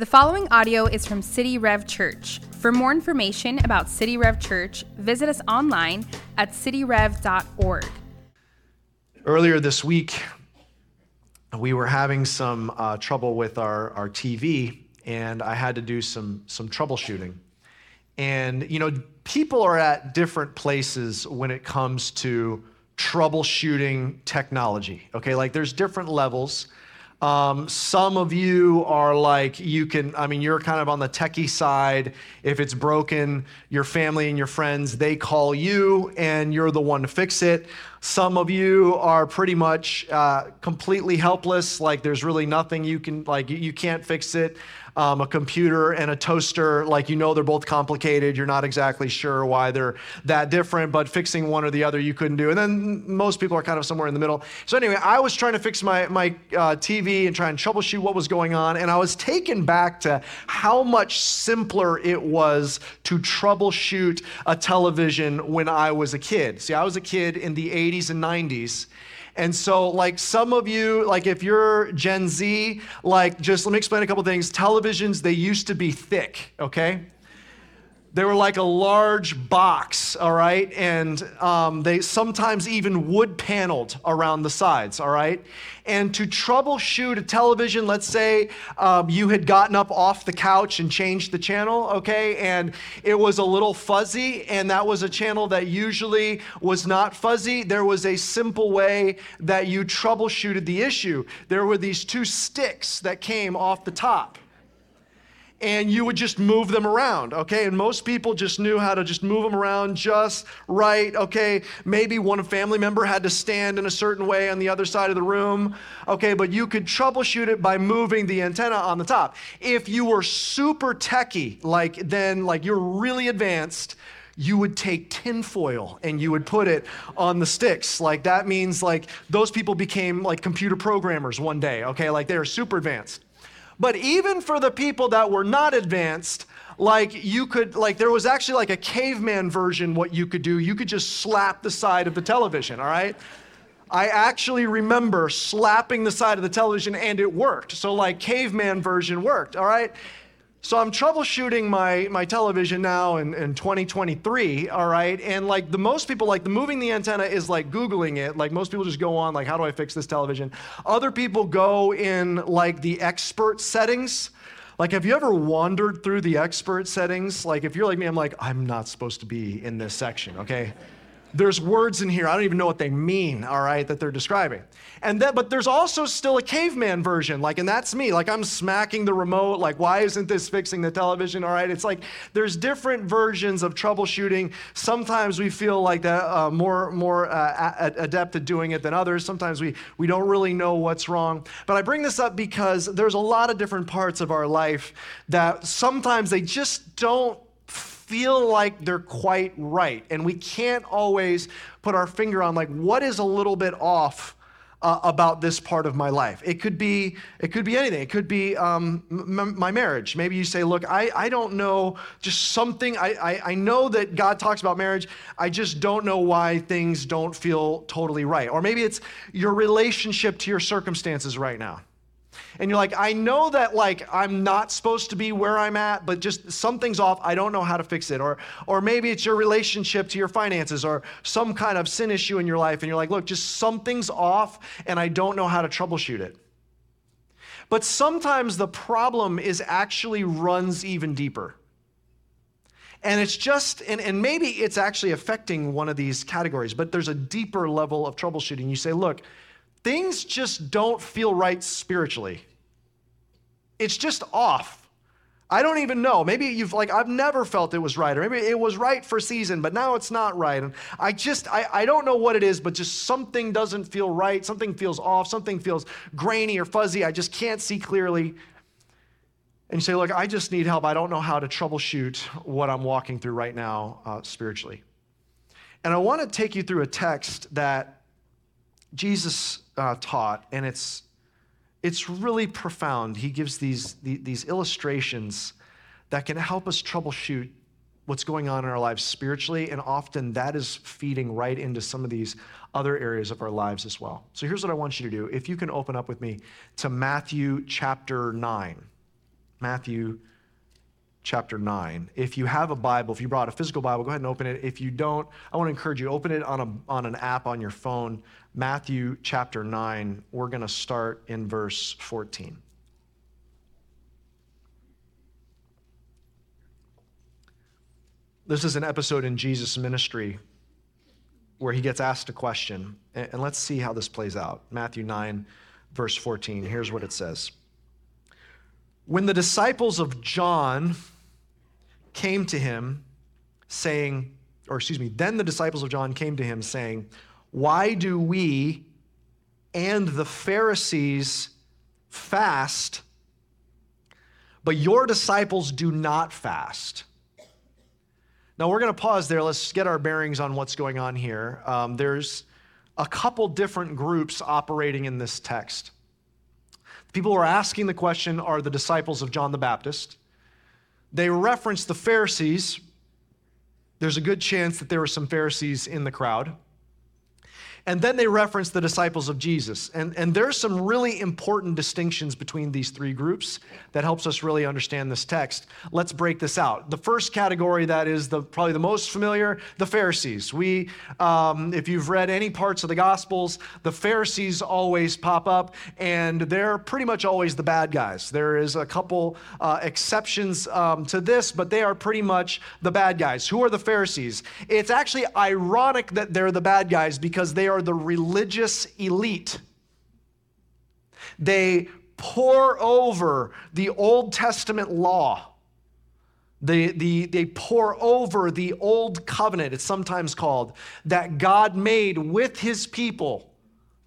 The following audio is from City Rev Church. For more information about City Rev Church, visit us online at cityrev.org. Earlier this week, we were having some uh, trouble with our, our TV, and I had to do some, some troubleshooting. And, you know, people are at different places when it comes to troubleshooting technology, okay? Like there's different levels. Um, some of you are like, you can, I mean, you're kind of on the techie side. If it's broken, your family and your friends, they call you and you're the one to fix it. Some of you are pretty much uh, completely helpless. Like, there's really nothing you can, like, you, you can't fix it um, a computer and a toaster, like you know they're both complicated. You're not exactly sure why they're that different, but fixing one or the other you couldn't do. And then most people are kind of somewhere in the middle. So anyway, I was trying to fix my, my uh, TV and try and troubleshoot what was going on. And I was taken back to how much simpler it was to troubleshoot a television when I was a kid. See, I was a kid in the 80s and 90s. And so, like some of you, like if you're Gen Z, like just let me explain a couple things. Televisions, they used to be thick, okay? They were like a large box, all right? And um, they sometimes even wood paneled around the sides, all right? And to troubleshoot a television, let's say um, you had gotten up off the couch and changed the channel, okay? And it was a little fuzzy, and that was a channel that usually was not fuzzy. There was a simple way that you troubleshooted the issue. There were these two sticks that came off the top and you would just move them around, okay? And most people just knew how to just move them around just right, okay? Maybe one family member had to stand in a certain way on the other side of the room, okay? But you could troubleshoot it by moving the antenna on the top. If you were super techie, like then, like you're really advanced, you would take tinfoil and you would put it on the sticks. Like that means like those people became like computer programmers one day, okay? Like they are super advanced. But even for the people that were not advanced, like you could, like there was actually like a caveman version what you could do. You could just slap the side of the television, all right? I actually remember slapping the side of the television and it worked. So, like, caveman version worked, all right? So I'm troubleshooting my, my television now in, in 2023, all right? And like the most people, like the moving the antenna is like Googling it. Like most people just go on, like, how do I fix this television? Other people go in like the expert settings. Like, have you ever wandered through the expert settings? Like, if you're like me, I'm like, I'm not supposed to be in this section, okay? There's words in here i don't even know what they mean all right that they're describing. And then but there's also still a caveman version like and that's me like i'm smacking the remote like why isn't this fixing the television all right? It's like there's different versions of troubleshooting. Sometimes we feel like that uh, more more uh, adept at doing it than others. Sometimes we we don't really know what's wrong. But i bring this up because there's a lot of different parts of our life that sometimes they just don't feel like they're quite right. And we can't always put our finger on, like, what is a little bit off uh, about this part of my life. It could be, it could be anything. It could be um, m- my marriage. Maybe you say, look, I, I don't know, just something, I, I, I know that God talks about marriage. I just don't know why things don't feel totally right. Or maybe it's your relationship to your circumstances right now and you're like, I know that like I'm not supposed to be where I'm at, but just something's off. I don't know how to fix it. Or, or maybe it's your relationship to your finances or some kind of sin issue in your life. And you're like, look, just something's off and I don't know how to troubleshoot it. But sometimes the problem is actually runs even deeper. And it's just, and, and maybe it's actually affecting one of these categories, but there's a deeper level of troubleshooting. You say, look, things just don't feel right spiritually. It's just off. I don't even know. Maybe you've like, I've never felt it was right, or maybe it was right for season, but now it's not right. And I just, I, I don't know what it is, but just something doesn't feel right. Something feels off. Something feels grainy or fuzzy. I just can't see clearly. And you say, look, I just need help. I don't know how to troubleshoot what I'm walking through right now uh, spiritually. And I want to take you through a text that Jesus uh, taught, and it's it's really profound. He gives these, these illustrations that can help us troubleshoot what's going on in our lives spiritually, and often that is feeding right into some of these other areas of our lives as well. So here's what I want you to do. If you can open up with me to Matthew chapter 9. Matthew chapter 9. If you have a Bible, if you brought a physical Bible, go ahead and open it. If you don't, I want to encourage you, open it on, a, on an app on your phone. Matthew chapter 9. We're going to start in verse 14. This is an episode in Jesus' ministry where he gets asked a question. And let's see how this plays out. Matthew 9, verse 14. Here's what it says When the disciples of John came to him, saying, or excuse me, then the disciples of John came to him, saying, Why do we and the Pharisees fast, but your disciples do not fast? Now, we're going to pause there. Let's get our bearings on what's going on here. Um, there's a couple different groups operating in this text. People are asking the question are the disciples of John the Baptist. They reference the Pharisees. There's a good chance that there were some Pharisees in the crowd. And then they reference the disciples of Jesus. And, and there's some really important distinctions between these three groups that helps us really understand this text. Let's break this out. The first category that is the, probably the most familiar, the Pharisees. We, um, if you've read any parts of the Gospels, the Pharisees always pop up, and they're pretty much always the bad guys. There is a couple uh, exceptions um, to this, but they are pretty much the bad guys. Who are the Pharisees? It's actually ironic that they're the bad guys because they are the religious elite. They pore over the Old Testament law. They, the, they pore over the old covenant, it's sometimes called, that God made with his people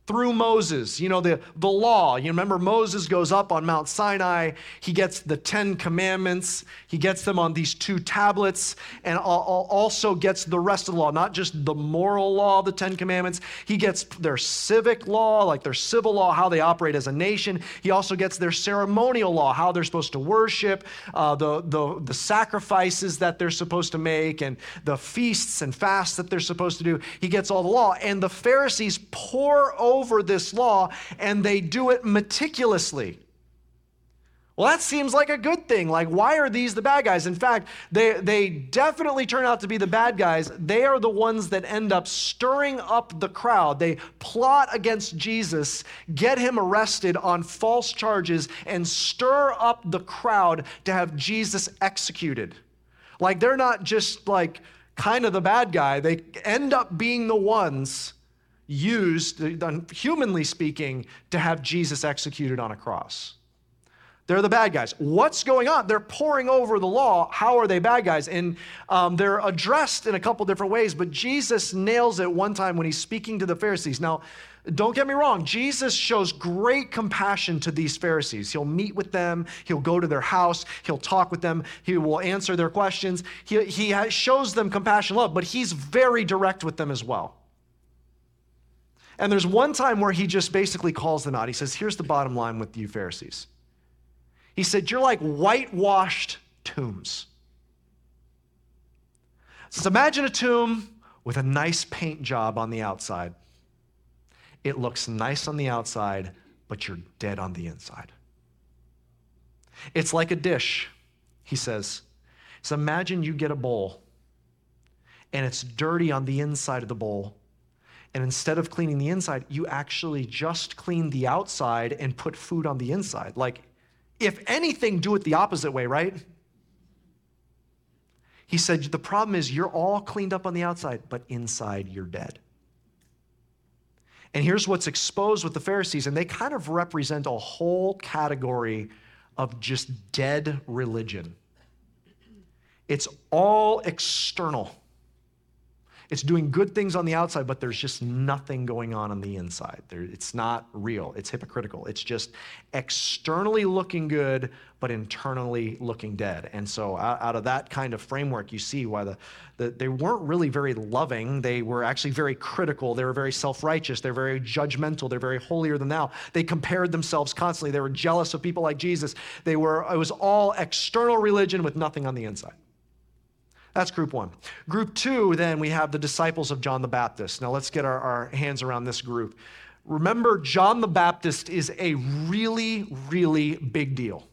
through Moses. You know, the, the law. You remember Moses goes up on Mount Sinai. He gets the Ten Commandments. He gets them on these two tablets and also gets the rest of the law, not just the moral law, the Ten Commandments. He gets their civic law, like their civil law, how they operate as a nation. He also gets their ceremonial law, how they're supposed to worship, uh, the, the, the sacrifices that they're supposed to make, and the feasts and fasts that they're supposed to do. He gets all the law. And the Pharisees pore over over this law and they do it meticulously. Well, that seems like a good thing. Like, why are these the bad guys? In fact, they, they definitely turn out to be the bad guys. They are the ones that end up stirring up the crowd. They plot against Jesus, get him arrested on false charges, and stir up the crowd to have Jesus executed. Like, they're not just like kind of the bad guy, they end up being the ones used, humanly speaking, to have Jesus executed on a cross. They're the bad guys. What's going on? They're poring over the law. How are they bad guys? And um, they're addressed in a couple different ways, but Jesus nails it one time when he's speaking to the Pharisees. Now, don't get me wrong, Jesus shows great compassion to these Pharisees. He'll meet with them, he'll go to their house, he'll talk with them, he will answer their questions. He, he shows them compassion, love, but he's very direct with them as well. And there's one time where he just basically calls them out. He says, Here's the bottom line with you Pharisees. He said, You're like whitewashed tombs. So imagine a tomb with a nice paint job on the outside. It looks nice on the outside, but you're dead on the inside. It's like a dish, he says. So imagine you get a bowl and it's dirty on the inside of the bowl and instead of cleaning the inside, you actually just clean the outside and put food on the inside. Like, if anything, do it the opposite way, right? He said, The problem is you're all cleaned up on the outside, but inside you're dead. And here's what's exposed with the Pharisees, and they kind of represent a whole category of just dead religion. It's all external. It's doing good things on the outside, but there's just nothing going on on the inside. There, it's not real. It's hypocritical. It's just externally looking good, but internally looking dead. And so, out, out of that kind of framework, you see why the, the, they weren't really very loving. They were actually very critical. They were very self righteous. They're very judgmental. They're very holier than thou. They compared themselves constantly. They were jealous of people like Jesus. They were, it was all external religion with nothing on the inside. That's group one. Group two, then we have the disciples of John the Baptist. Now let's get our, our hands around this group. Remember, John the Baptist is a really, really big deal.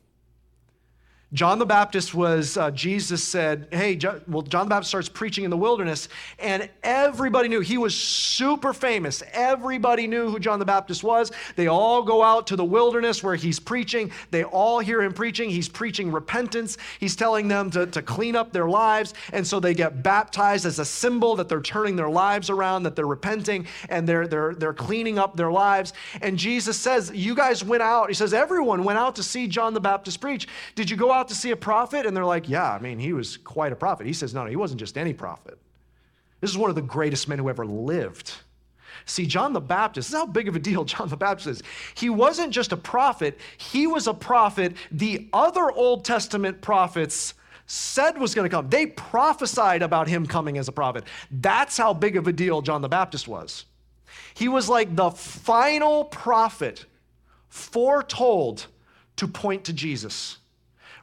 John the Baptist was, uh, Jesus said, hey, jo- well, John the Baptist starts preaching in the wilderness, and everybody knew he was super famous. Everybody knew who John the Baptist was. They all go out to the wilderness where he's preaching. They all hear him preaching. He's preaching repentance. He's telling them to, to clean up their lives. And so they get baptized as a symbol that they're turning their lives around, that they're repenting, and they're, they're, they're cleaning up their lives. And Jesus says, You guys went out. He says, Everyone went out to see John the Baptist preach. Did you go out? Out to see a prophet? And they're like, Yeah, I mean, he was quite a prophet. He says, No, no, he wasn't just any prophet. This is one of the greatest men who ever lived. See, John the Baptist, this is how big of a deal John the Baptist is. He wasn't just a prophet, he was a prophet the other Old Testament prophets said was going to come. They prophesied about him coming as a prophet. That's how big of a deal John the Baptist was. He was like the final prophet foretold to point to Jesus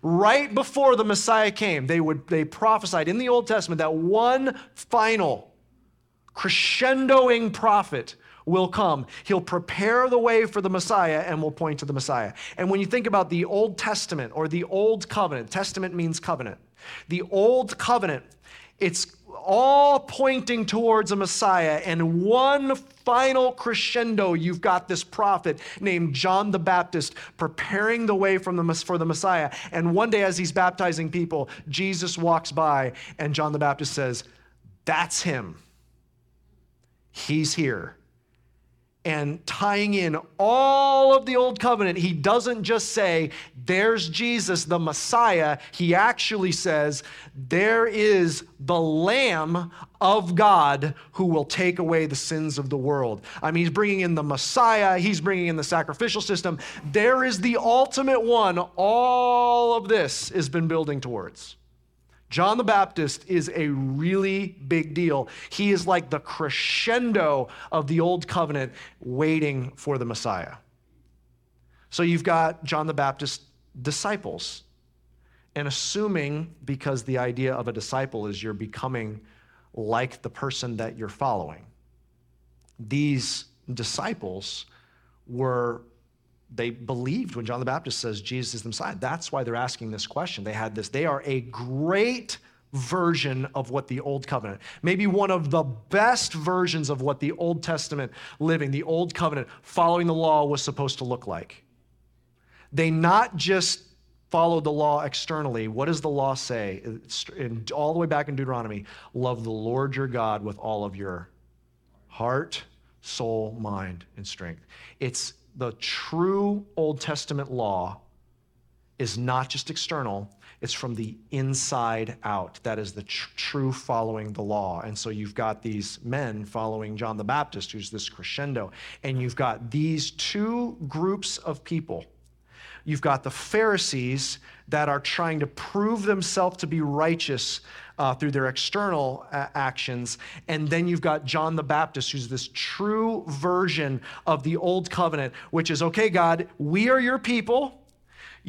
right before the Messiah came, they would they prophesied in the Old Testament that one final crescendoing prophet will come. He'll prepare the way for the Messiah and will point to the Messiah. And when you think about the Old Testament or the Old Covenant, Testament means covenant. The Old Covenant, it's all pointing towards a Messiah. And one final crescendo, you've got this prophet named John the Baptist preparing the way the, for the Messiah. And one day, as he's baptizing people, Jesus walks by, and John the Baptist says, That's him. He's here and tying in all of the old covenant, he doesn't just say, There's Jesus, the Messiah. He actually says, There is the Lamb of God who will take away the sins of the world. I mean, he's bringing in the Messiah, he's bringing in the sacrificial system. There is the ultimate one. All of this has been building towards. John the Baptist is a really big deal. He is like the crescendo of the old covenant waiting for the Messiah. So you've got John the Baptist disciples. And assuming, because the idea of a disciple is you're becoming like the person that you're following, these disciples were they believed when John the Baptist says Jesus is the Messiah. That's why they're asking this question. They had this, they are a great version of what the Old Covenant, maybe one of the best versions of what the Old Testament living, the Old Covenant, following the law was supposed to look like. They not just followed the law externally. What does the law say? In, all the way back in Deuteronomy love the Lord your God with all of your heart, soul, mind, and strength. It's the true Old Testament law is not just external, it's from the inside out. That is the tr- true following the law. And so you've got these men following John the Baptist, who's this crescendo, and you've got these two groups of people. You've got the Pharisees that are trying to prove themselves to be righteous uh, through their external uh, actions. And then you've got John the Baptist, who's this true version of the old covenant, which is okay, God, we are your people.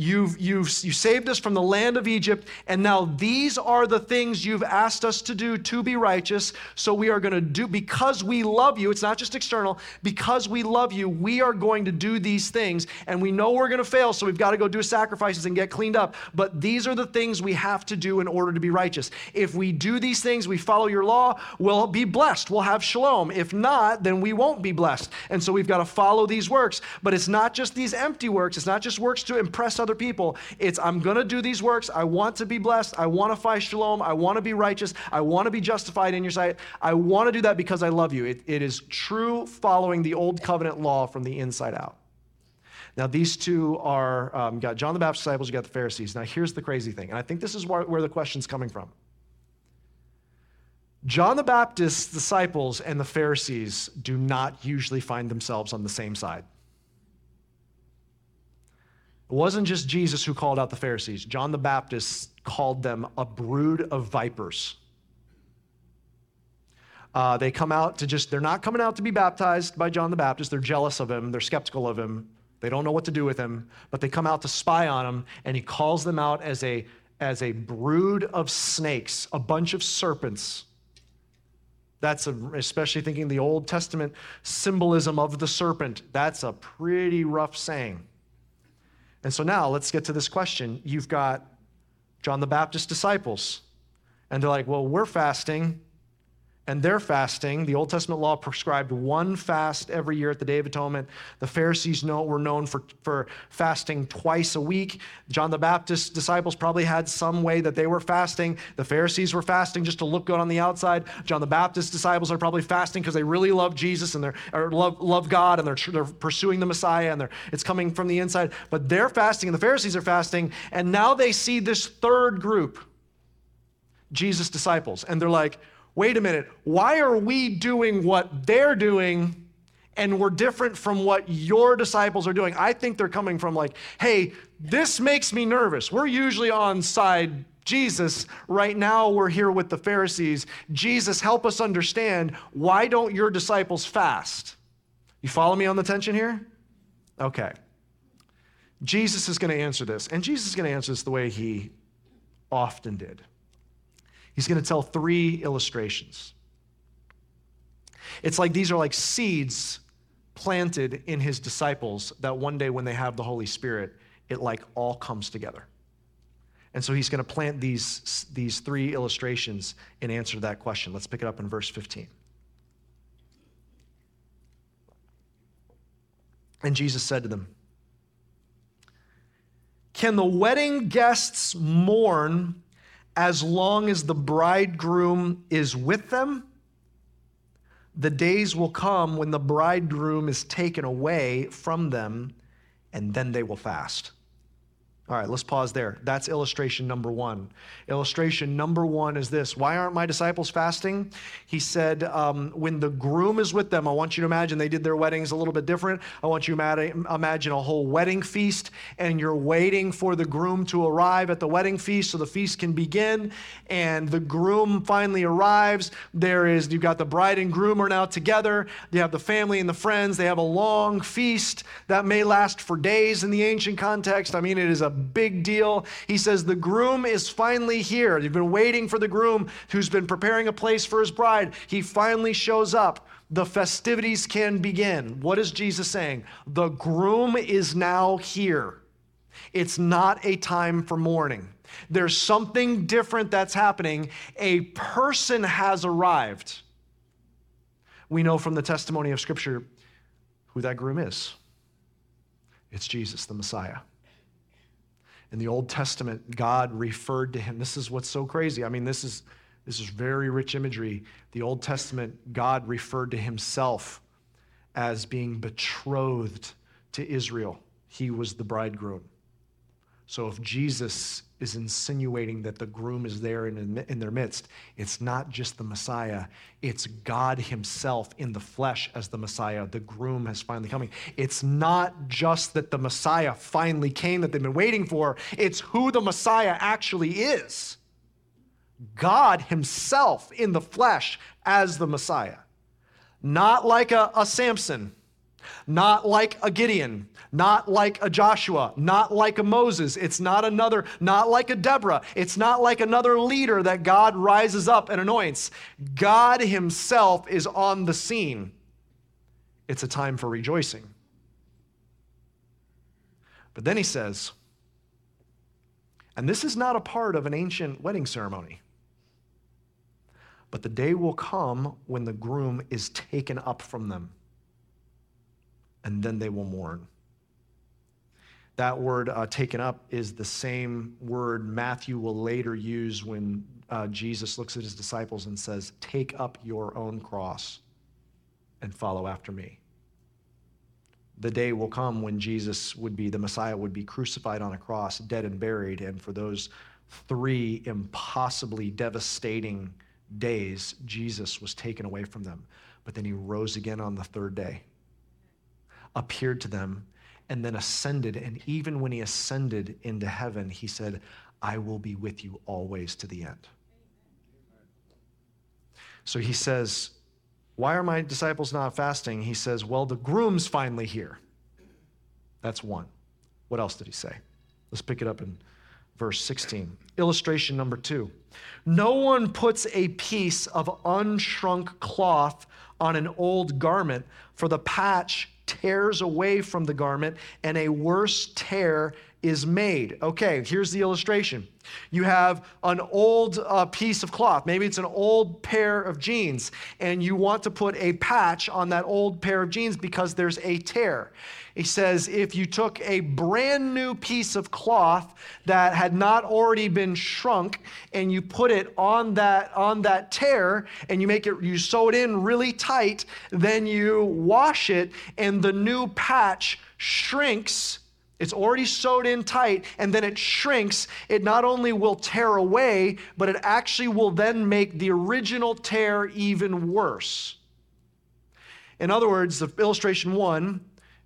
You've, you've you saved us from the land of Egypt, and now these are the things you've asked us to do to be righteous. So we are going to do, because we love you, it's not just external, because we love you, we are going to do these things. And we know we're going to fail, so we've got to go do sacrifices and get cleaned up. But these are the things we have to do in order to be righteous. If we do these things, we follow your law, we'll be blessed, we'll have shalom. If not, then we won't be blessed. And so we've got to follow these works. But it's not just these empty works, it's not just works to impress other people. It's I'm going to do these works. I want to be blessed. I want to find shalom. I want to be righteous. I want to be justified in your sight. I want to do that because I love you. It, it is true following the old covenant law from the inside out. Now, these two are, um, got John the Baptist disciples, you got the Pharisees. Now, here's the crazy thing, and I think this is where, where the question's coming from. John the Baptist's disciples and the Pharisees do not usually find themselves on the same side. It wasn't just Jesus who called out the Pharisees, John the Baptist called them a brood of vipers. Uh, they come out to just, they're not coming out to be baptized by John the Baptist. They're jealous of him, they're skeptical of him, they don't know what to do with him, but they come out to spy on him, and he calls them out as a, as a brood of snakes, a bunch of serpents. That's a, especially thinking the Old Testament symbolism of the serpent. That's a pretty rough saying. And so now let's get to this question. You've got John the Baptist disciples. And they're like, well, we're fasting and they're fasting. The Old Testament law prescribed one fast every year at the Day of Atonement. The Pharisees know, were known for, for fasting twice a week. John the Baptist's disciples probably had some way that they were fasting. The Pharisees were fasting just to look good on the outside. John the Baptist's disciples are probably fasting because they really love Jesus and they're, love, love God and they're, they're pursuing the Messiah and it's coming from the inside. But they're fasting and the Pharisees are fasting. And now they see this third group, Jesus' disciples. And they're like, wait a minute, why are we doing what they're doing and we're different from what your disciples are doing? I think they're coming from like, hey, this makes me nervous. We're usually on side Jesus. Right now, we're here with the Pharisees. Jesus, help us understand why don't your disciples fast? You follow me on the tension here? Okay. Jesus is going to answer this, and Jesus is going to answer this the way he often did. He's going to tell three illustrations. It's like these are like seeds planted in his disciples that one day when they have the Holy Spirit, it like all comes together. And so he's going to plant these, these three illustrations in answer to that question. Let's pick it up in verse 15. And Jesus said to them, Can the wedding guests mourn as long as the bridegroom is with them. The days will come when the bridegroom is taken away from them, and then they will fast. All right, let's pause there. That's illustration number one. Illustration number one is this Why aren't my disciples fasting? He said, um, When the groom is with them, I want you to imagine they did their weddings a little bit different. I want you to imagine a whole wedding feast, and you're waiting for the groom to arrive at the wedding feast so the feast can begin. And the groom finally arrives. There is, you've got the bride and groom are now together. You have the family and the friends. They have a long feast that may last for days in the ancient context. I mean, it is a big deal. He says, The groom is finally here. You've been waiting for the groom who's been preparing a place for his bride. He finally shows up. The festivities can begin. What is Jesus saying? The groom is now here. It's not a time for mourning. There's something different that's happening. A person has arrived. We know from the testimony of Scripture who that groom is. It's Jesus, the Messiah. In the Old Testament, God referred to him. This is what's so crazy. I mean, this is, this is very rich imagery. The Old Testament, God referred to himself as being betrothed to Israel. He was the bridegroom. So if Jesus is insinuating that the groom is there in, in their midst, it's not just the Messiah, it's God Himself in the flesh as the Messiah. The groom has finally coming. It's not just that the Messiah finally came that they've been waiting for, it's who the Messiah actually is. God Himself in the flesh as the Messiah. Not like a, a Samson not like a Gideon, not like a Joshua, not like a Moses. It's not another, not like a Deborah. It's not like another leader that God rises up and anoints. God Himself is on the scene. It's a time for rejoicing. But then He says, and this is not a part of an ancient wedding ceremony. But the day will come when the groom is taken up from them and then they will mourn. That word uh, taken up is the same word Matthew will later use when uh, Jesus looks at his disciples and says, Take up your own cross and follow after me. The day will come when Jesus would be, the Messiah would be crucified on a cross, dead and buried. And for those three impossibly devastating days, Jesus was taken away from them. But then he rose again on the third day appeared to them and then ascended. And even when he ascended into heaven, he said, I will be with you always to the end. So he says, Why are my disciples not fasting? He says, Well, the groom's finally here. That's one. What else did he say? Let's pick it up in verse 16. Illustration number two. No one puts a piece of unshrunk cloth on an old garment, for the patch tears away from the garment, and a worse tear is made. Okay, here's the illustration. You have an old uh, piece of cloth, maybe it's an old pair of jeans, and you want to put a patch on that old pair of jeans because there's a tear. He says if you took a brand new piece of cloth that had not already been shrunk and you put it on that on that tear and you make it you sew it in really tight, then you wash it and the new patch shrinks it's already sewed in tight, and then it shrinks. It not only will tear away, but it actually will then make the original tear even worse. In other words, the illustration one,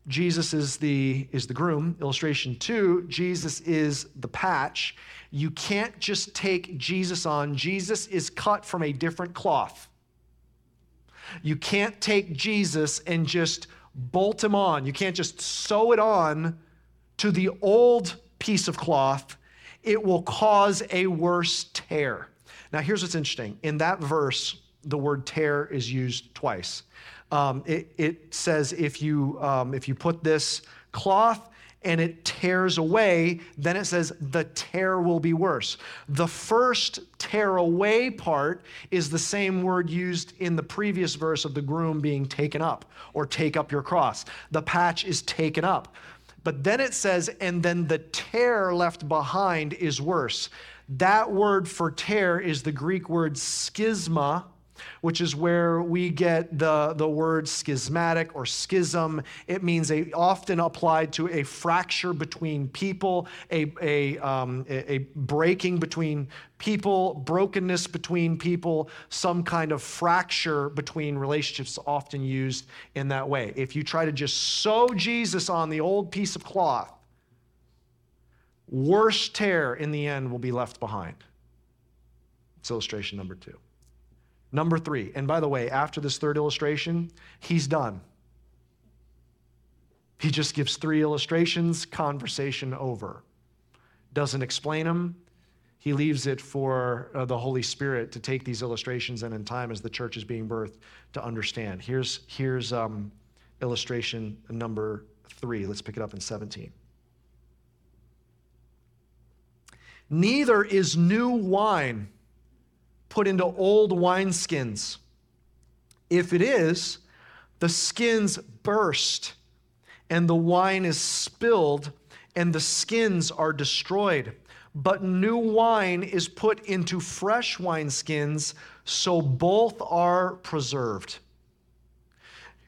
Jesus is the, is the groom. Illustration two, Jesus is the patch. You can't just take Jesus on, Jesus is cut from a different cloth. You can't take Jesus and just bolt him on. You can't just sew it on to the old piece of cloth, it will cause a worse tear. Now, here's what's interesting. In that verse, the word tear is used twice. Um, it, it, says if you, um, if you put this cloth and it tears away, then it says the tear will be worse. The first tear away part is the same word used in the previous verse of the groom being taken up or take up your cross. The patch is taken up. But then it says, and then the tear left behind is worse. That word for tear is the Greek word schisma, which is where we get the, the word schismatic or schism. It means a, often applied to a fracture between people, a, a, um, a, a breaking between people, brokenness between people, some kind of fracture between relationships, often used in that way. If you try to just sew Jesus on the old piece of cloth, worse tear in the end will be left behind. It's illustration number two. Number three, and by the way, after this third illustration, he's done. He just gives three illustrations, conversation over. Doesn't explain them. He leaves it for uh, the Holy Spirit to take these illustrations and in time as the church is being birthed to understand. Here's, here's um, illustration number three. Let's pick it up in 17. Neither is new wine put into old wineskins? If it is, the skins burst, and the wine is spilled, and the skins are destroyed. But new wine is put into fresh wineskins, so both are preserved.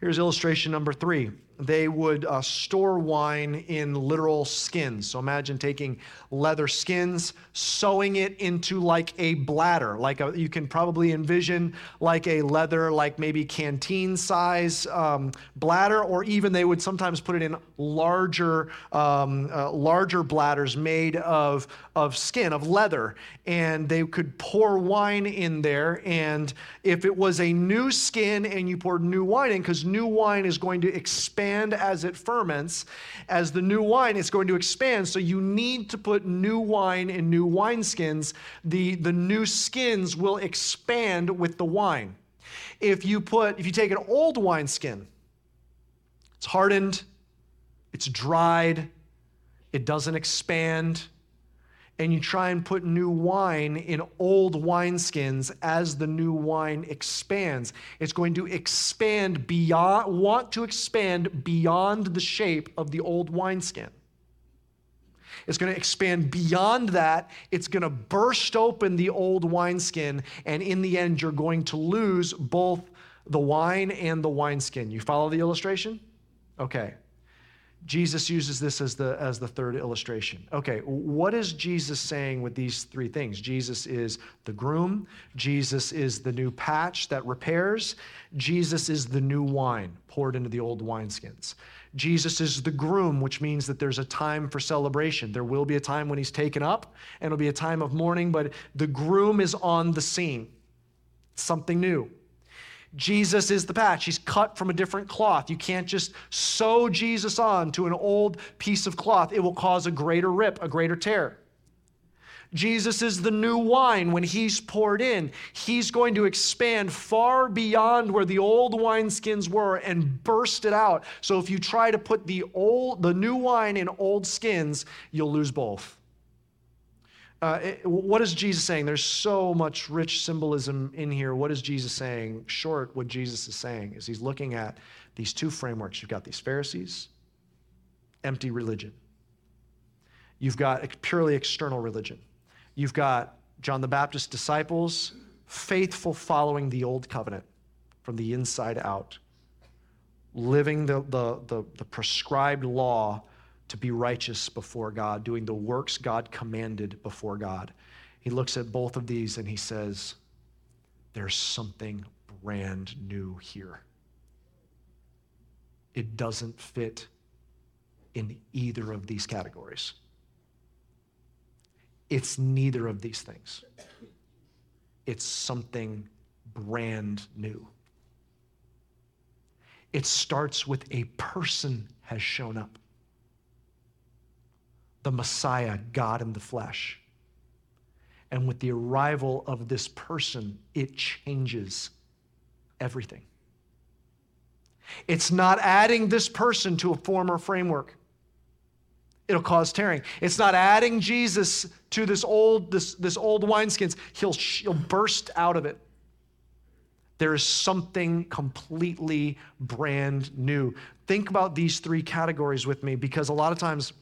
Here's illustration number three they would uh, store wine in literal skins. So imagine taking leather skins, sewing it into like a bladder. Like a, you can probably envision like a leather, like maybe canteen size um, bladder, or even they would sometimes put it in larger, um, uh, larger bladders made of, of skin, of leather. And they could pour wine in there. And if it was a new skin and you poured new wine in, because new wine is going to expand expand as it ferments. As the new wine, it's going to expand. So you need to put new wine in new wineskins. The, the new skins will expand with the wine. If you put, if you take an old wineskin, it's hardened, it's dried, it doesn't expand and you try and put new wine in old wineskins as the new wine expands. It's going to expand beyond, want to expand beyond the shape of the old wineskin. It's going to expand beyond that. It's going to burst open the old wineskin, and in the end, you're going to lose both the wine and the wineskin. You follow the illustration? Okay. Jesus uses this as the, as the third illustration. Okay, what is Jesus saying with these three things? Jesus is the groom, Jesus is the new patch that repairs, Jesus is the new wine poured into the old wineskins. Jesus is the groom, which means that there's a time for celebration. There will be a time when he's taken up, and it'll be a time of mourning, but the groom is on the scene. Something new. Jesus is the patch. He's cut from a different cloth. You can't just sew Jesus on to an old piece of cloth, it will cause a greater rip, a greater tear. Jesus is the new wine when he's poured in. He's going to expand far beyond where the old wineskins were and burst it out. So if you try to put the old the new wine in old skins, you'll lose both. Uh, it, what is Jesus saying? There's so much rich symbolism in here. What is Jesus saying? Short, what Jesus is saying is he's looking at these two frameworks. You've got these Pharisees, empty religion. You've got a purely external religion. You've got John the Baptist's disciples, faithful following the old covenant from the inside out, living the, the, the, the prescribed law to be righteous before God, doing the works God commanded before God. He looks at both of these and he says, There's something brand new here. It doesn't fit in either of these categories. It's neither of these things. It's something brand new. It starts with a person has shown up. The Messiah, God in the flesh. And with the arrival of this person, it changes everything. It's not adding this person to a former framework it'll cause tearing. It's not adding Jesus to this old this this old wineskins. He'll he'll burst out of it. There is something completely brand new. Think about these three categories with me because a lot of times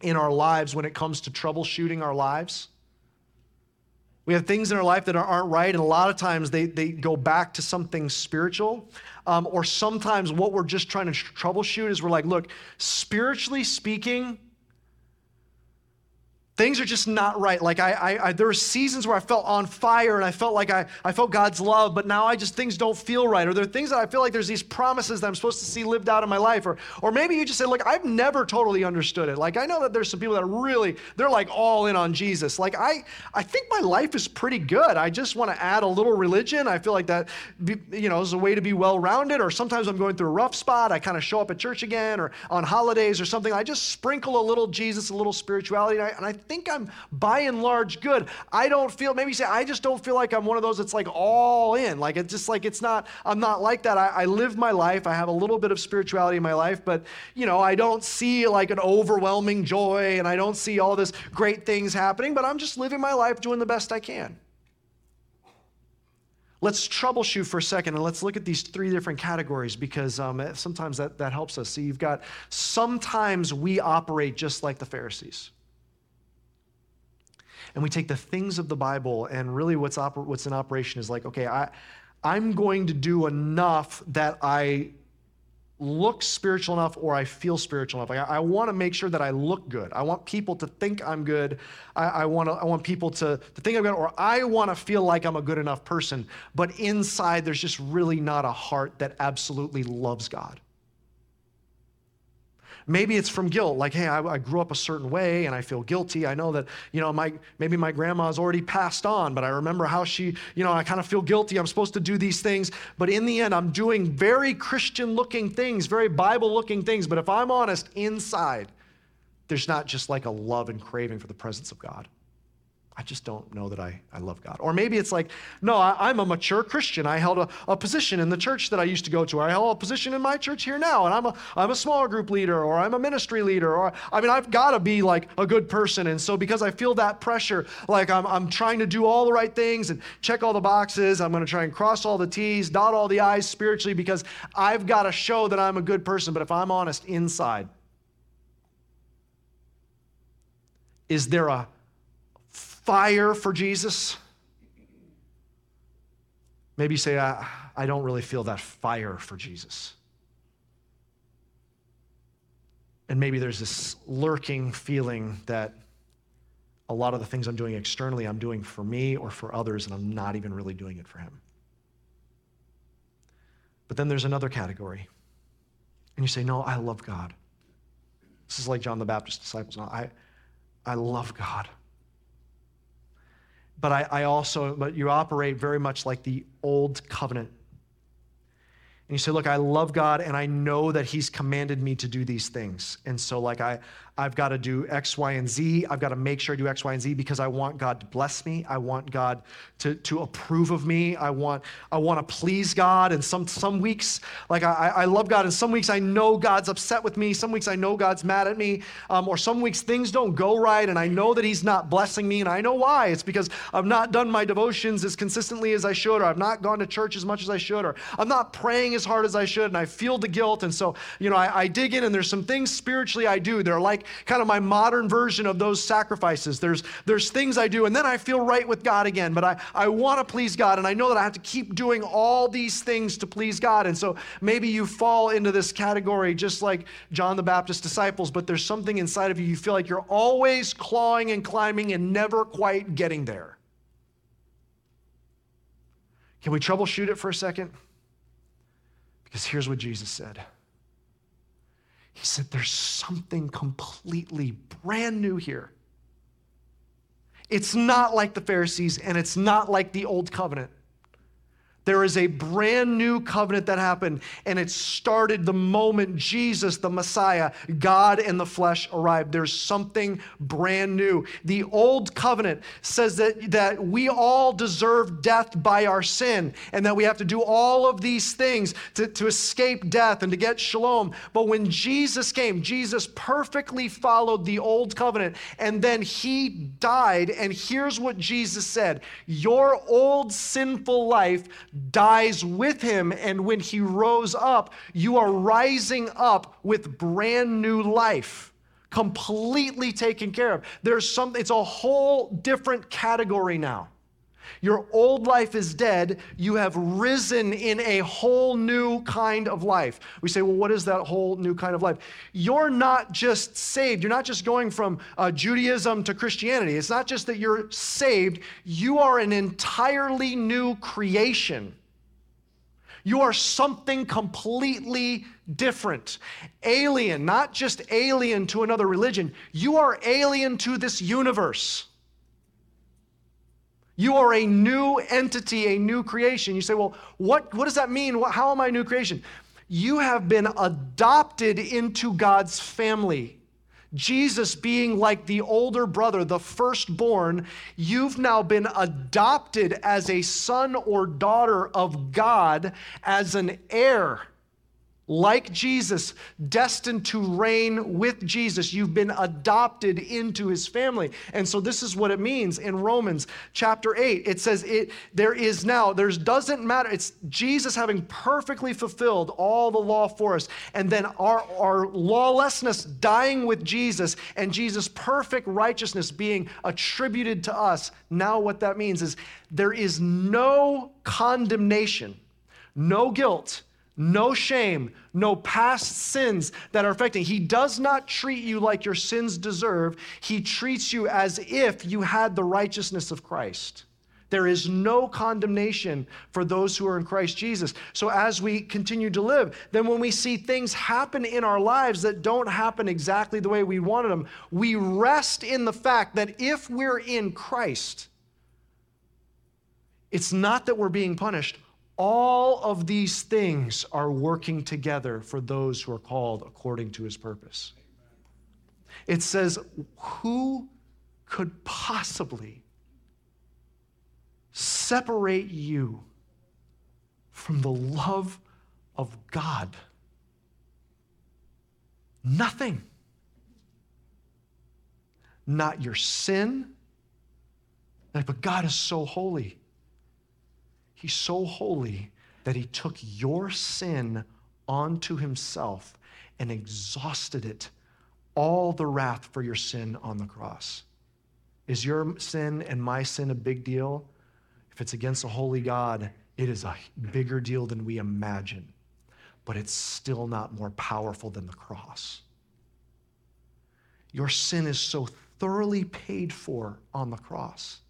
in our lives when it comes to troubleshooting our lives, we have things in our life that aren't right, and a lot of times they, they go back to something spiritual. Um, or sometimes what we're just trying to troubleshoot is we're like, look, spiritually speaking, things are just not right. Like I, I, I, there were seasons where I felt on fire and I felt like I, I felt God's love, but now I just things don't feel right. Or there are things that I feel like there's these promises that I'm supposed to see lived out in my life. Or, or maybe you just say, look, I've never totally understood it. Like I know that there's some people that really, they're like all in on Jesus. Like I, I think my life is pretty good. I just want to add a little religion. I feel like that, you know, is a way to be well-rounded. Or sometimes I'm going through a rough spot. I kind of show up at church again or on holidays or something. I just sprinkle a little Jesus, a little spirituality. And I, and I think I'm by and large good. I don't feel, maybe you say, I just don't feel like I'm one of those that's like all in. Like it's just like it's not, I'm not like that. I, I live my life. I have a little bit of spirituality in my life, but you know, I don't see like an overwhelming joy and I don't see all this great things happening, but I'm just living my life doing the best I can. Let's troubleshoot for a second and let's look at these three different categories because um, sometimes that, that helps us. See, you've got sometimes we operate just like the Pharisees and we take the things of the Bible and really what's, oper- what's in operation is like, okay, I, I'm going to do enough that I look spiritual enough or I feel spiritual enough. Like I, I want to make sure that I look good. I want people to think I'm good. I, I, want, I want people to, to think I'm good, or I want to feel like I'm a good enough person. But inside, there's just really not a heart that absolutely loves God. Maybe it's from guilt, like, hey, I, I, grew up a certain way and I feel guilty. I know that, you know, my maybe my grandma's already passed on, but I remember how she, you know, I kind of feel guilty. I'm supposed to do these things. But in the end, I'm doing very Christian looking things, very Bible looking things. But if I'm honest, inside, there's not just like a love and craving for the presence of God. I just don't know that I, I love God. Or maybe it's like, no, I, am a mature Christian. I held a, a position in the church that I used to go to. I held a position in my church here now, and I'm a, I'm a small group leader, or I'm a ministry leader, or I mean, I've got to be like a good person. And so because I feel that pressure, like I'm, I'm trying to do all the right things and check all the boxes, I'm going to try and cross all the T's, dot all the I's spiritually because I've got to show that I'm a good person. But if I'm honest inside, is there a fire for Jesus? Maybe you say, I, I don't really feel that fire for Jesus. And maybe there's this lurking feeling that a lot of the things I'm doing externally, I'm doing for me or for others, and I'm not even really doing it for Him. But then there's another category. And you say, No, I love God. This is like John the Baptist's disciples. I, I love God but I, I, also, but you operate very much like the old covenant. And you say, look, I love God and I know that He's commanded me to do these things. And so, like, I, I've got to do X, Y, and Z. I've got to make sure I do X, Y, and Z because I want God to bless me. I want God to, to approve of me. I want, I want to please God. And some, some weeks, like I, I love God. And some weeks I know God's upset with me. Some weeks I know God's mad at me. Um, or some weeks things don't go right. And I know that He's not blessing me. And I know why. It's because I've not done my devotions as consistently as I should, or I've not gone to church as much as I should, or I'm not praying as hard as I should. And I feel the guilt. And so, you know, I, I dig in and there's some things spiritually I do. They're like kind of my modern version of those sacrifices. There's, there's things I do, and then I feel right with God again. But I, I want to please God, and I know that I have to keep doing all these things to please God. And so maybe you fall into this category just like John the Baptist's disciples, but there's something inside of you. You feel like you're always clawing and climbing and never quite getting there. Can we troubleshoot it for a second? Because here's what Jesus said. He said, There's something completely brand new here. It's not like the Pharisees and it's not like the old covenant. There is a brand new covenant that happened, and it started the moment Jesus, the Messiah, God in the flesh, arrived. There's something brand new. The old covenant says that, that we all deserve death by our sin, and that we have to do all of these things to, to escape death and to get shalom. But when Jesus came, Jesus perfectly followed the old covenant, and then he died. And here's what Jesus said Your old sinful life dies with him. And when he rose up, you are rising up with brand new life, completely taken care of. There's something, it's a whole different category now. Your old life is dead. You have risen in a whole new kind of life. We say, well, what is that whole new kind of life? You're not just saved. You're not just going from uh, Judaism to Christianity. It's not just that you're saved, you are an entirely new creation. You are something completely different. Alien, not just alien to another religion, you are alien to this universe. You are a new entity, a new creation. You say, well, what, what does that mean? How am I a new creation? You have been adopted into God's family. Jesus being like the older brother, the firstborn, you've now been adopted as a son or daughter of God, as an heir like Jesus, destined to reign with Jesus. You've been adopted into his family. And so this is what it means in Romans chapter 8. It says it there is now, there's doesn't matter. It's Jesus having perfectly fulfilled all the law for us. And then our, our lawlessness dying with Jesus and Jesus' perfect righteousness being attributed to us. Now what that means is there is no condemnation, no guilt no shame, no past sins that are affecting. He does not treat you like your sins deserve. He treats you as if you had the righteousness of Christ. There is no condemnation for those who are in Christ Jesus. So, as we continue to live, then when we see things happen in our lives that don't happen exactly the way we wanted them, we rest in the fact that if we're in Christ, it's not that we're being punished all of these things are working together for those who are called according to his purpose. It says, Who could possibly separate you from the love of God? Nothing. Not your sin. But God is so holy. He's so holy that he took your sin onto himself and exhausted it, all the wrath for your sin on the cross. Is your sin and my sin a big deal? If it's against a holy God, it is a bigger deal than we imagine, but it's still not more powerful than the cross. Your sin is so thoroughly paid for on the cross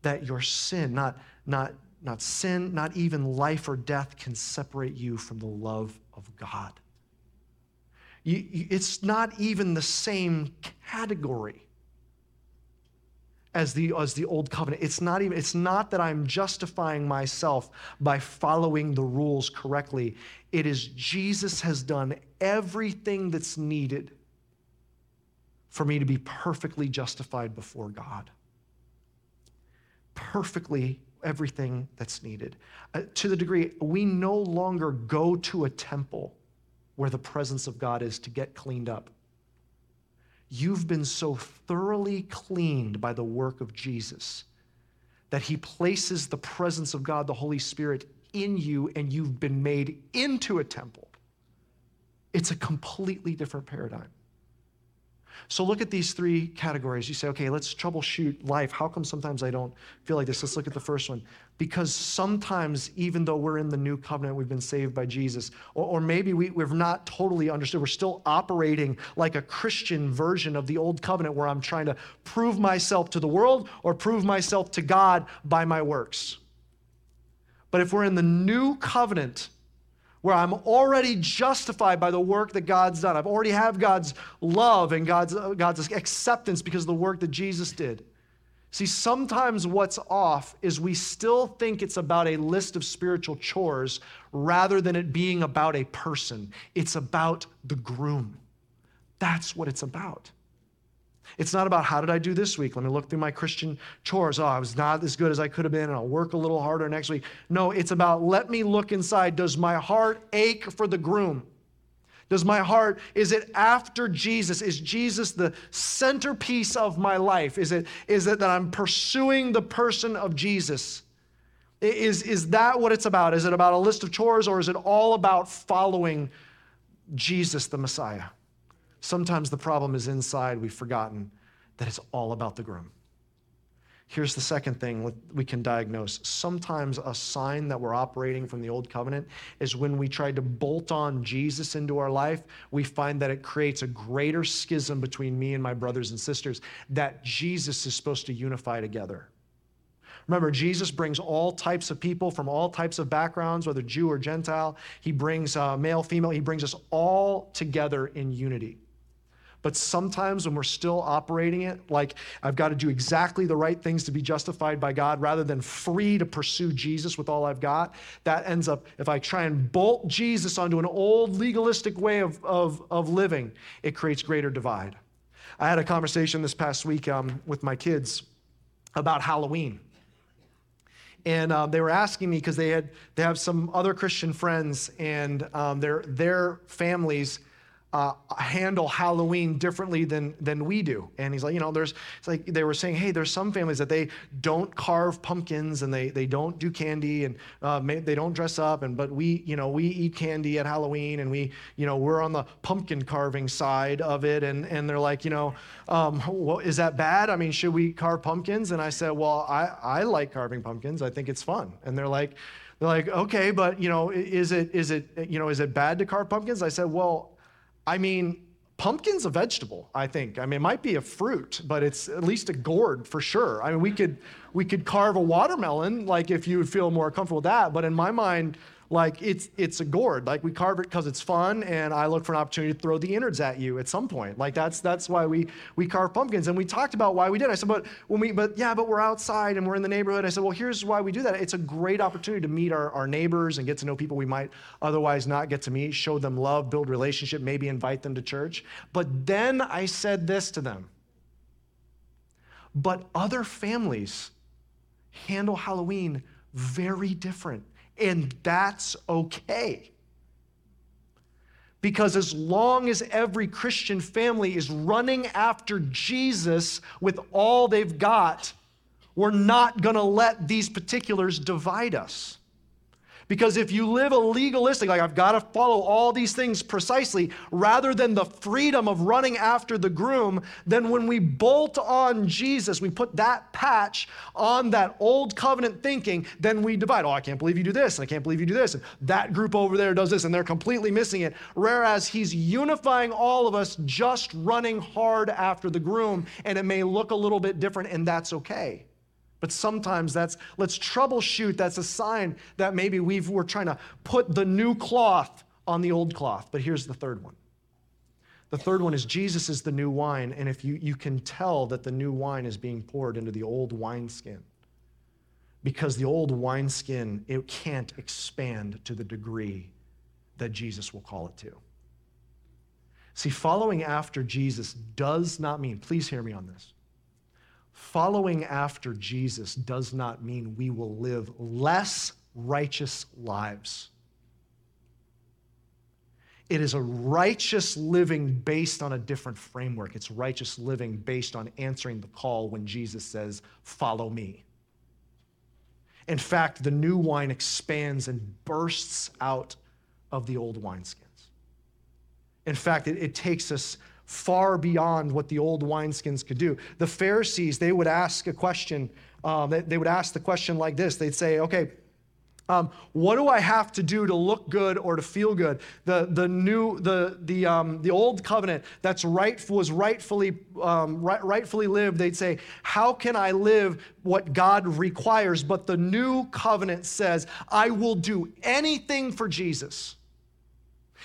that your sin, not, not, not sin, not even life or death can separate you from the love of God. You, you, it's not even the same category as the, as the old covenant. It's not even, it's not that I'm justifying myself by following the rules correctly. It is Jesus has done everything that's needed for me to be perfectly justified before God. Perfectly everything that's needed. Uh, to the degree we no longer go to a temple where the presence of God is to get cleaned up. You've been so thoroughly cleaned by the work of Jesus that he places the presence of God, the Holy Spirit, in you, and you've been made into a temple. It's a completely different paradigm. So look at these three categories. You say, okay, let's troubleshoot life. How come sometimes I don't feel like this? Let's look at the first one. Because sometimes, even though we're in the new covenant, we've been saved by Jesus, or, or maybe we, we've not totally understood, we're still operating like a Christian version of the old covenant where I'm trying to prove myself to the world or prove myself to God by my works. But if we're in the new covenant, where I'm already justified by the work that God's done. I've already have God's love and God's, God's acceptance because of the work that Jesus did. See, sometimes what's off is we still think it's about a list of spiritual chores rather than it being about a person. It's about the groom. That's what it's about. It's not about how did I do this week? Let me look through my Christian chores. Oh, I was not as good as I could have been, and I'll work a little harder next week. No, it's about let me look inside. Does my heart ache for the groom? Does my heart, is it after Jesus? Is Jesus the centerpiece of my life? Is it, is it that I'm pursuing the person of Jesus? Is, is that what it's about? Is it about a list of chores or is it all about following Jesus, the Messiah? Sometimes the problem is inside. We've forgotten that it's all about the groom. Here's the second thing we can diagnose. Sometimes a sign that we're operating from the old covenant is when we try to bolt on Jesus into our life, we find that it creates a greater schism between me and my brothers and sisters that Jesus is supposed to unify together. Remember, Jesus brings all types of people from all types of backgrounds, whether Jew or Gentile. He brings uh, male, female. He brings us all together in unity. But sometimes when we're still operating it, like I've got to do exactly the right things to be justified by God rather than free to pursue Jesus with all I've got, that ends up, if I try and bolt Jesus onto an old legalistic way of, of, of living, it creates greater divide. I had a conversation this past week um, with my kids about Halloween and um, they were asking me because they had they have some other Christian friends, and um, their their families uh, handle Halloween differently than than we do. And he's like, you know, there's it's like they were saying, hey, there's some families that they don't carve pumpkins and they they don't do candy and uh, may, they don't dress up. And but we, you know, we eat candy at Halloween and we, you know, we're on the pumpkin carving side of it. And and they're like, you know, um, well, is that bad? I mean, should we carve pumpkins? And I said, well, I I like carving pumpkins. I think it's fun. And they're like. They're like, okay, but you know, is it is it you know is it bad to carve pumpkins? I said, well, I mean, pumpkin's a vegetable, I think. I mean, it might be a fruit, but it's at least a gourd for sure. I mean, we could we could carve a watermelon, like if you would feel more comfortable with that. But in my mind, like it's it's a gourd. Like we carve it because it's fun and i look for an opportunity to throw the innards at you at some point. Like that's that's why we we carve pumpkins. And we talked about why we did i said but when we but yeah but we're outside and we're in the neighborhood. I said well here's why we do that. It's a great opportunity to meet our, our neighbors and get to know people we might otherwise not get to meet show them love build relationship maybe invite them to church. But then i said this to them. But other families handle halloween very different and that's okay. Because as long as every Christian family is running after Jesus with all they've got, we're not going to let these particulars divide us. Because if you live a legalistic, like I've got to follow all these things precisely, rather than the freedom of running after the groom, then when we bolt on Jesus, we put that patch on that old covenant thinking, then we divide. Oh, I can't believe you do this, and I can't believe you do this, and that group over there does this, and they're completely missing it. Whereas he's unifying all of us just running hard after the groom, and it may look a little bit different, and that's okay. But sometimes that's, let's troubleshoot. That's a sign that maybe we've, we're trying to put the new cloth on the old cloth. But here's the third one. The third one is Jesus is the new wine. And if you, you can tell that the new wine is being poured into the old wineskin, because the old wineskin, it can't expand to the degree that Jesus will call it to. See, following after Jesus does not mean, please hear me on this. Following after Jesus does not mean we will live less righteous lives. It is a righteous living based on a different framework. It's righteous living based on answering the call when Jesus says, Follow me. In fact, the new wine expands and bursts out of the old wineskins. In fact, it, it takes us far beyond what the old wineskins could do. The Pharisees, they would ask a question, um, they, they would ask the question like this they'd say, okay, um, what do I have to do to look good or to feel good? The, the new, the, the, um, the old covenant that's right, was rightfully, um, right, rightfully lived, they'd say, how can I live what God requires? But the new covenant says, I will do anything for Jesus.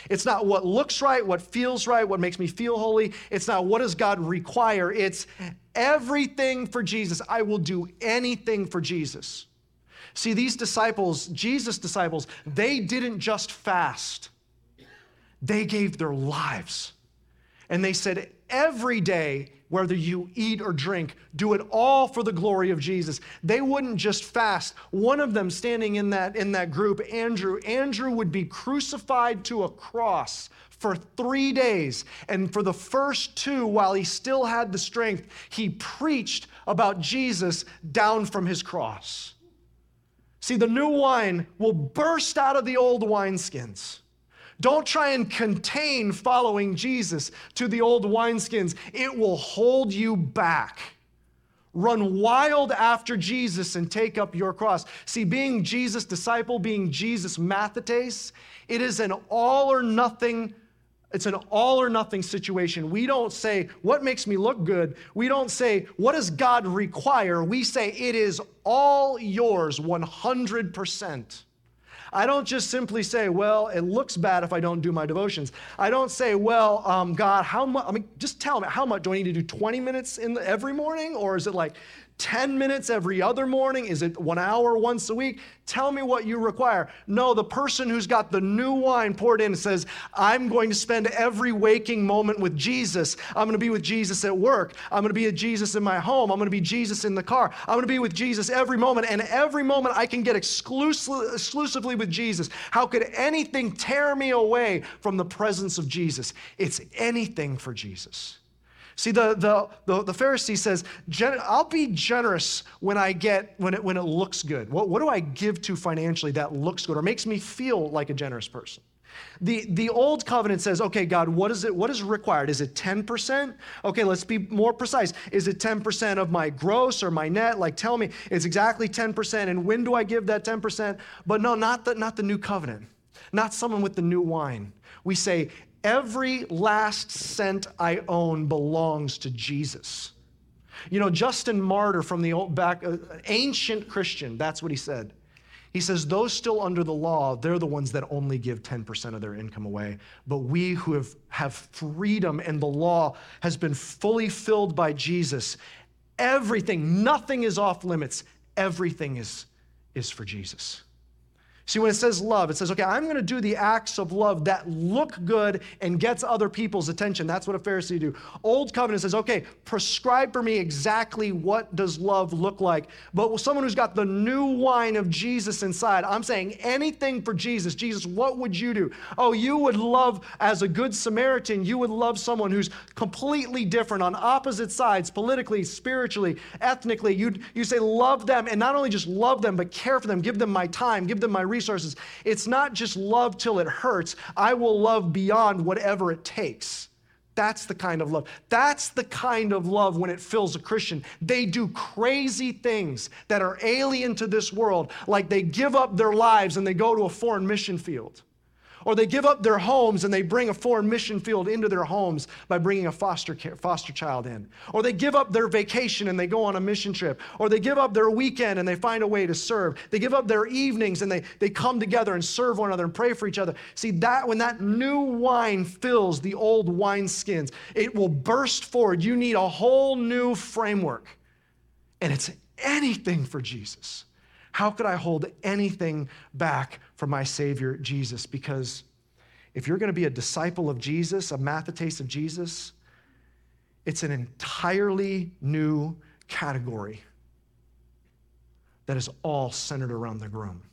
It's not what looks right, what feels right, what makes me feel holy. It's not what does God require. It's everything for Jesus. I will do anything for Jesus. See, these disciples, Jesus' disciples, they didn't just fast, they gave their lives. And they said, every day, whether you eat or drink, do it all for the glory of Jesus. They wouldn't just fast. One of them standing in that, in that group, Andrew, Andrew would be crucified to a cross for three days. And for the first two, while he still had the strength, he preached about Jesus down from his cross. See, the new wine will burst out of the old wineskins. Don't try and contain following Jesus to the old wineskins, it will hold you back. Run wild after Jesus and take up your cross. See, being Jesus' disciple, being Jesus' mathetes, it is an all or nothing it's an all or nothing situation. We don't say, What makes me look good? We don't say, What does God require? We say, It is all yours 100%. I don't just simply say, Well, it looks bad if I don't do my devotions. I don't say, Well, um, God, how much? I mean, just tell me, how much? Do I need to do 20 minutes in the, every morning? Or is it like 10 minutes every other morning? Is it one hour once a week? Tell me what you require. No, the person who's got the new wine poured in says, I'm going to spend every waking moment with Jesus. I'm going to be with Jesus at work. I'm going to be with Jesus in my home. I'm going to be Jesus in the car. I'm going to be with Jesus every moment. And every moment I can get exclusively, exclusively with Jesus. How could anything tear me away from the presence of Jesus? It's anything for Jesus. See, the, the, the, the Pharisee says, I'll be generous when I get, when it, when it looks good. What, what do I give to financially that looks good or makes me feel like a generous person? The, the old covenant says, okay, God, what is it? What is required? Is it 10%? Okay, let's be more precise. Is it 10% of my gross or my net? Like, tell me, it's exactly 10%. And when do I give that 10%? But no, not the, not the new covenant, not someone with the new wine. We say, Every last cent I own belongs to Jesus. You know, Justin Martyr from the old back, uh, ancient Christian, that's what he said. He says, those still under the law, they're the ones that only give 10% of their income away. But we who have, have freedom and the law has been fully filled by Jesus, everything, nothing is off limits. Everything is, is for Jesus. See, when it says love, it says, okay, I'm going to do the acts of love that look good and gets other people's attention. That's what a Pharisee do. Old covenant says, okay, prescribe for me exactly what does love look like. But with someone who's got the new wine of Jesus inside, I'm saying anything for Jesus. Jesus, what would you do? Oh, you would love as a good Samaritan, you would love someone who's completely different on opposite sides, politically, spiritually, ethnically. You'd, you say love them and not only just love them, but care for them, give them my time, give them my resources. It's not just love till it hurts. I will love beyond whatever it takes. That's the kind of love. That's the kind of love when it fills a Christian. They do crazy things that are alien to this world, like they give up their lives and they go to a foreign mission field. Or they give up their homes and they bring a foreign mission field into their homes by bringing a foster, care, foster child in. Or they give up their vacation and they go on a mission trip. Or they give up their weekend and they find a way to serve. They give up their evenings and they, they come together and serve one another and pray for each other. See, that when that new wine fills the old wineskins, it will burst forward. You need a whole new framework. And it's anything for Jesus. How could I hold anything back from my Savior Jesus? Because if you're going to be a disciple of Jesus, a mathetes of Jesus, it's an entirely new category that is all centered around the groom.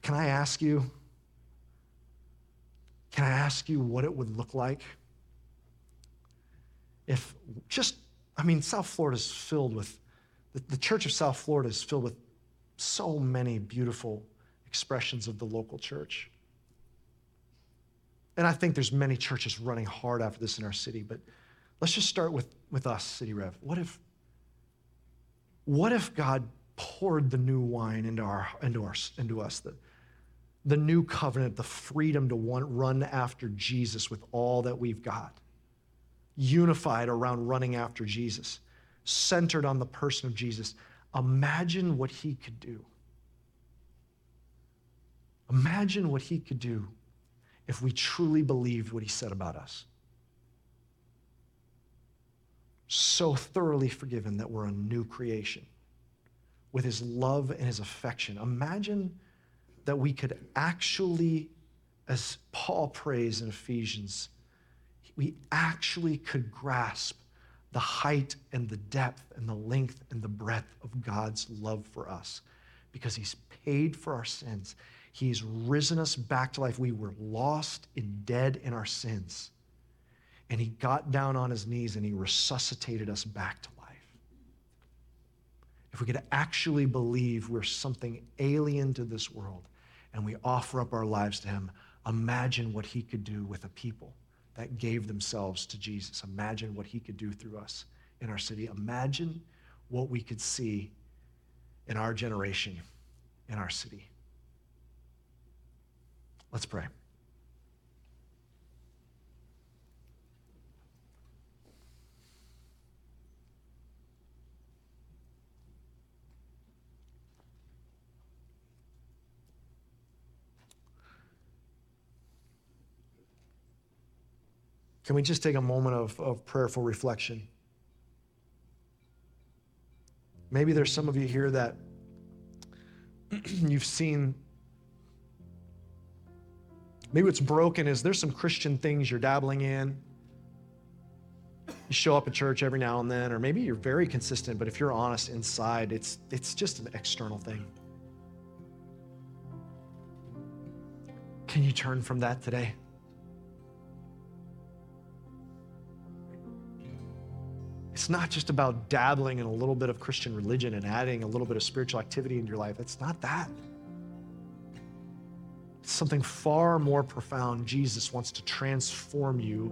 Can I ask you? Can I ask you what it would look like if just, I mean, South Florida is filled with, the, Church of South Florida is filled with so many beautiful expressions of the local church. And I think there's many churches running hard after this in our city, but let's just start with, with us, City Rev. What if, what if God poured the new wine into, our, into, our, into us, the, the new covenant, the freedom to want, run after Jesus with all that we've got, unified around running after Jesus, centered on the person of Jesus? Imagine what he could do. Imagine what he could do if we truly believed what he said about us. So thoroughly forgiven that we're a new creation with his love and his affection. Imagine that we could actually, as Paul prays in Ephesians, we actually could grasp the height and the depth and the length and the breadth of God's love for us because he's paid for our sins. He's risen us back to life. We were lost and dead in our sins. And he got down on his knees and he resuscitated us back to life. If we could actually believe we're something alien to this world and we offer up our lives to him, imagine what he could do with a people that gave themselves to Jesus. Imagine what he could do through us in our city. Imagine what we could see in our generation, in our city. Let's pray. Can we just take a moment of, of prayerful reflection? Maybe there's some of you here that you've seen. Maybe what's broken is there's some Christian things you're dabbling in. You show up at church every now and then, or maybe you're very consistent, but if you're honest inside, it's, it's just an external thing. Can you turn from that today? It's not just about dabbling in a little bit of Christian religion and adding a little bit of spiritual activity into your life. It's not that. It's something far more profound. Jesus wants to transform you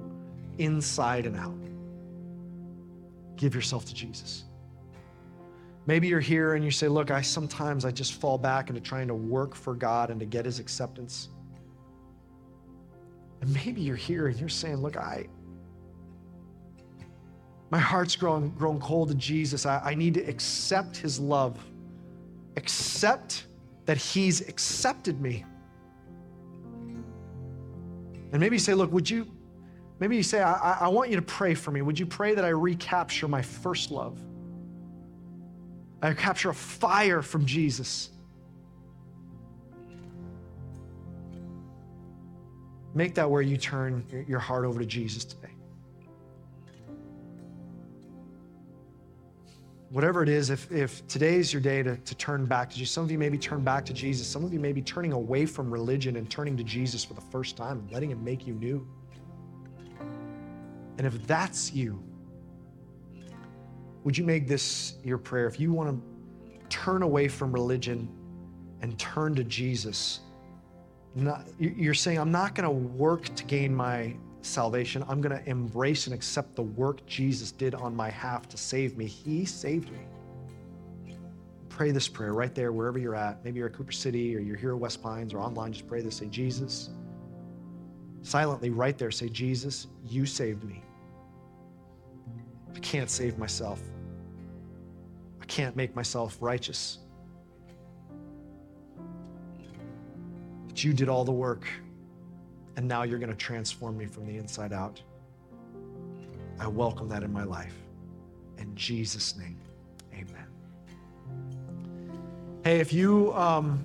inside and out. Give yourself to Jesus. Maybe you're here and you say, Look, I sometimes I just fall back into trying to work for God and to get his acceptance. And maybe you're here and you're saying, Look, I, my heart's grown, grown cold to Jesus. I, I need to accept his love, accept that he's accepted me. And maybe say, look, would you, maybe you say, I, I want you to pray for me. Would you pray that I recapture my first love? I capture a fire from Jesus. Make that where you turn your heart over to Jesus today. Whatever it is, if, if today is your day to, to turn back to Jesus, some of you maybe turn back to Jesus. Some of you may be turning away from religion and turning to Jesus for the first time and letting him make you new. And if that's you, would you make this your prayer? If you want to turn away from religion and turn to Jesus, not, you're saying, I'm not going to work to gain my salvation. I'm going to embrace and accept the work Jesus did on my behalf to save me. He saved me. Pray this prayer right there, wherever you're at. Maybe you're at Cooper City or you're here at West Pines or online. Just pray this. Say, Jesus. Silently, right there, say, Jesus, you saved me. I can't save myself. I can't make myself righteous. But you did all the work and now you're going to transform me from the inside out. I welcome that in my life. In Jesus' name, amen. Hey, if you, um,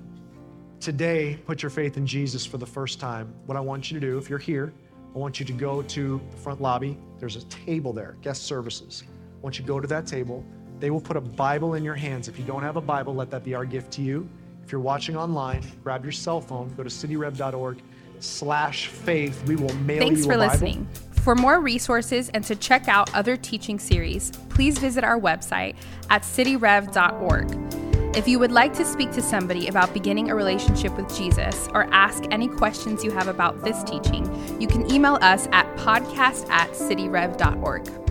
today put your faith in Jesus for the first time, what I want you to do, if you're here, I want you to go to the front lobby. There's a table there, guest services. I want you to go to that table. They will put a Bible in your hands. If you don't have a Bible, let that be our gift to you. If you're watching online, grab your cell phone, go to cityrev.org slash faith. We will mail Thanks you for listening. For more resources and to check out other teaching series, please visit our website at cityrev.org. If you would like to speak to somebody about beginning a relationship with Jesus or ask any questions you have about this teaching, you can email us at podcast at cityrev.org.